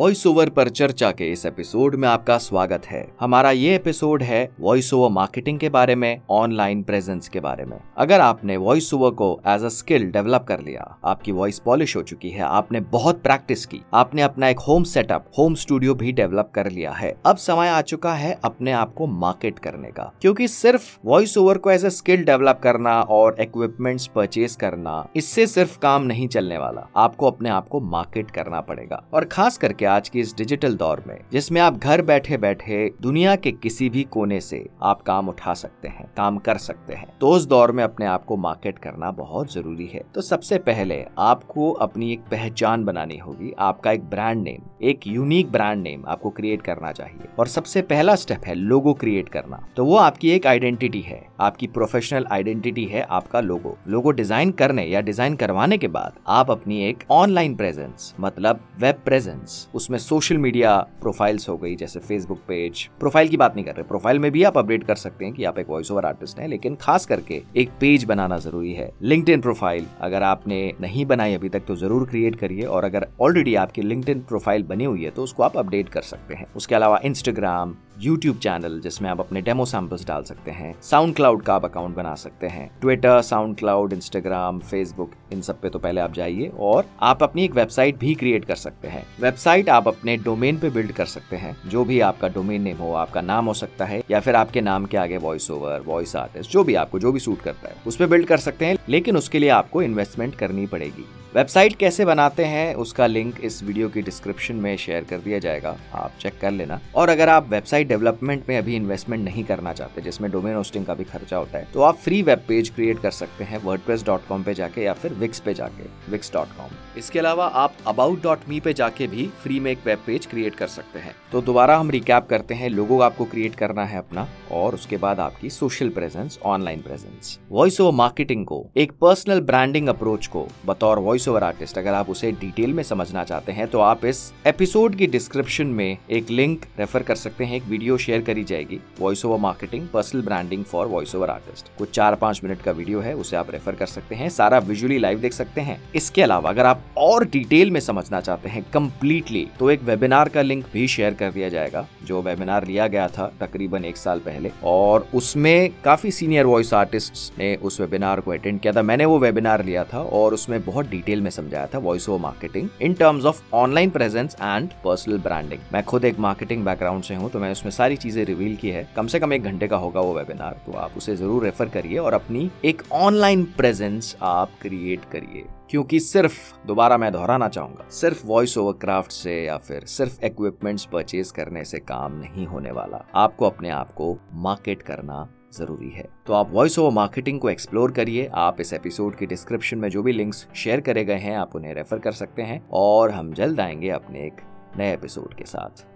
Voice over पर चर्चा के इस एपिसोड में आपका स्वागत है। हमारा ये एपिसोड है वॉइस ओवर मार्केटिंग के बारे में ऑनलाइन प्रेजेंस के बारे में। अगर आपने वॉइस ओवर को एज अ स्किल डेवलप कर लिया, आपकी वॉइस पॉलिश हो चुकी है, आपने बहुत प्रैक्टिस की, आपने अपना एक होम सेटअप होम स्टूडियो भी डेवलप कर लिया है, अब समय आ चुका है अपने आप को मार्केट करने का। क्योंकि सिर्फ़ वॉइस ओवर को एज अ स्किल डेवलप करना और इक्विपमेंट्स परचेज करना, इससे सिर्फ़ काम नहीं चलने वाला। आपको अपने आप को मार्केट करना पड़ेगा। और खास करके आज की इस डिजिटल दौर में, जिसमें आप घर बैठे बैठे दुनिया के किसी भी कोने से आप काम उठा सकते हैं, काम कर सकते हैं तो उस दौर में अपने आप को मार्केट करना बहुत ज़रूरी है। तो सबसे पहले आपको अपनी एक पहचान बनानी होगी, आपका एक ब्रांड नेम, एक यूनिक ब्रांड नेम आपको क्रिएट करना चाहिए। और सबसे पहला स्टेप है लोगो क्रिएट करना। तो वो आपकी एक आइडेंटिटी है, आपकी प्रोफेशनल आइडेंटिटी है आपका लोगो। लोगो डिज़ाइन करने या डिज़ाइन करवाने के बाद आप अपनी एक ऑनलाइन प्रेजेंस मतलब वेब प्रेजेंस उसमें सोशल मीडिया प्रोफाइल्स हो गई, जैसे फेसबुक पेज प्रोफ़ाइल की बात नहीं कर रहे प्रोफ़ाइल में भी आप अपडेट कर सकते हैं कि आप एक वॉइस ओवर आर्टिस्ट हैं, लेकिन खास करके एक पेज बनाना ज़रूरी है। लिंक प्रोफ़ाइल अगर आपने नहीं बनाई अभी तक तो ज़रूर क्रिएट करिए और अगर ऑलरेडी आपकी लिंक प्रोफ़ाइल बनी हुई है तो उसको आप अपडेट कर सकते हैं। उसके अलावा इंस्टाग्राम यूट्यूब चैनल जिसमें आप अपने डेमो सैंपल्स डाल सकते हैं। साउंड क्लाउड का आप अकाउंट बना सकते हैं। Twitter SoundCloud Instagram Facebook इन सब पे तो पहले आप जाइए और आप अपनी एक वेबसाइट भी क्रिएट कर सकते हैं। वेबसाइट आप अपने डोमेन पे बिल्ड कर सकते हैं। जो भी आपका डोमेन नेम हो, आपका नाम हो सकता है, या फिर आपके नाम के आगे वॉइस ओवर वॉइस आर्टिस्ट जो भी आपको, जो भी सूट करता है, उस पर बिल्ड कर सकते हैं, लेकिन उसके लिए आपको इन्वेस्टमेंट करनी पड़ेगी। वेबसाइट कैसे बनाते हैं, उसका लिंक इस वीडियो की डिस्क्रिप्शन में शेयर कर दिया जाएगा, आप चेक कर लेना। और अगर आप वेबसाइट डेवलपमेंट में अभी इन्वेस्टमेंट नहीं करना चाहते, जिसमें डोमेन होस्टिंग का भी खर्चा होता है तो आप फ्री वेब पेज क्रिएट कर सकते हैं वर्डप्रेस पे जाके या फिर विक्स पे जाके विक्स इसके अलावा आप अबाउट डॉट मी पे जाके भी फ्री में एक वेब पेज क्रिएट कर सकते हैं। तो दोबारा हम रिकैप करते हैं, लोगो आपको क्रिएट करना है अपना, और उसके बाद आपकी social presence online presence voice over marketing को, एक पर्सनल ब्रांडिंग अप्रोच को, बतौर वॉइस ओवर आर्टिस्ट अगर आप उसे डिटेल में समझना चाहते हैं तो आप इस एपिसोड की डिस्क्रिप्शन में एक लिंक रेफर कर सकते हैं, एक वीडियो शेयर करी जाएगी voice over marketing personal branding for voice over artist कुछ चार पाँच मिनट का वीडियो है, उसे आप रेफर कर सकते हैं, सारा विजुअली लाइव देख सकते हैं। इसके अलावा, अगर आप और डिटेल में समझना चाहते हैं कंप्लीटली तो एक वेबिनार का लिंक भी शेयर कर दिया जाएगा, जो वेबिनार लिया गया था तकरीबन एक साल पहले, और उसमें काफ़ी सीनियर वॉइस आर्टिस्ट ने उस वेबिनार को अटेंड किया था। मैंने वो वेबिनार लिया था, और उसमें बहुत डिटेल में समझाया था voice over marketing in terms of online presence and personal branding मैं खुद एक मार्केटिंग बैकग्राउंड से हूँ तो मैंने उसमें सारी चीज़ें रिवील की है। कम से कम एक घंटे का होगा वो वेबिनार तो आप उसे ज़रूर रेफर करिए और अपनी एक ऑनलाइन प्रेजेंस आप क्रिएट करिए। क्योंकि सिर्फ़, दोबारा मैं दोहराना चाहूँगा, सिर्फ़ वॉइस ओवर क्राफ्ट से या फिर सिर्फ़ इक्विपमेंट्स परचेज करने से काम नहीं होने वाला। आपको अपने आप को मार्केट करना ज़रूरी है। तो आप वॉइस ओवर मार्केटिंग को एक्सप्लोर करिए। आप इस एपिसोड के डिस्क्रिप्शन में जो भी लिंक्स शेयर करे गए हैं, आप उन्हें रेफर कर सकते हैं और हम जल्द आएँगे अपने एक नए एपिसोड के साथ।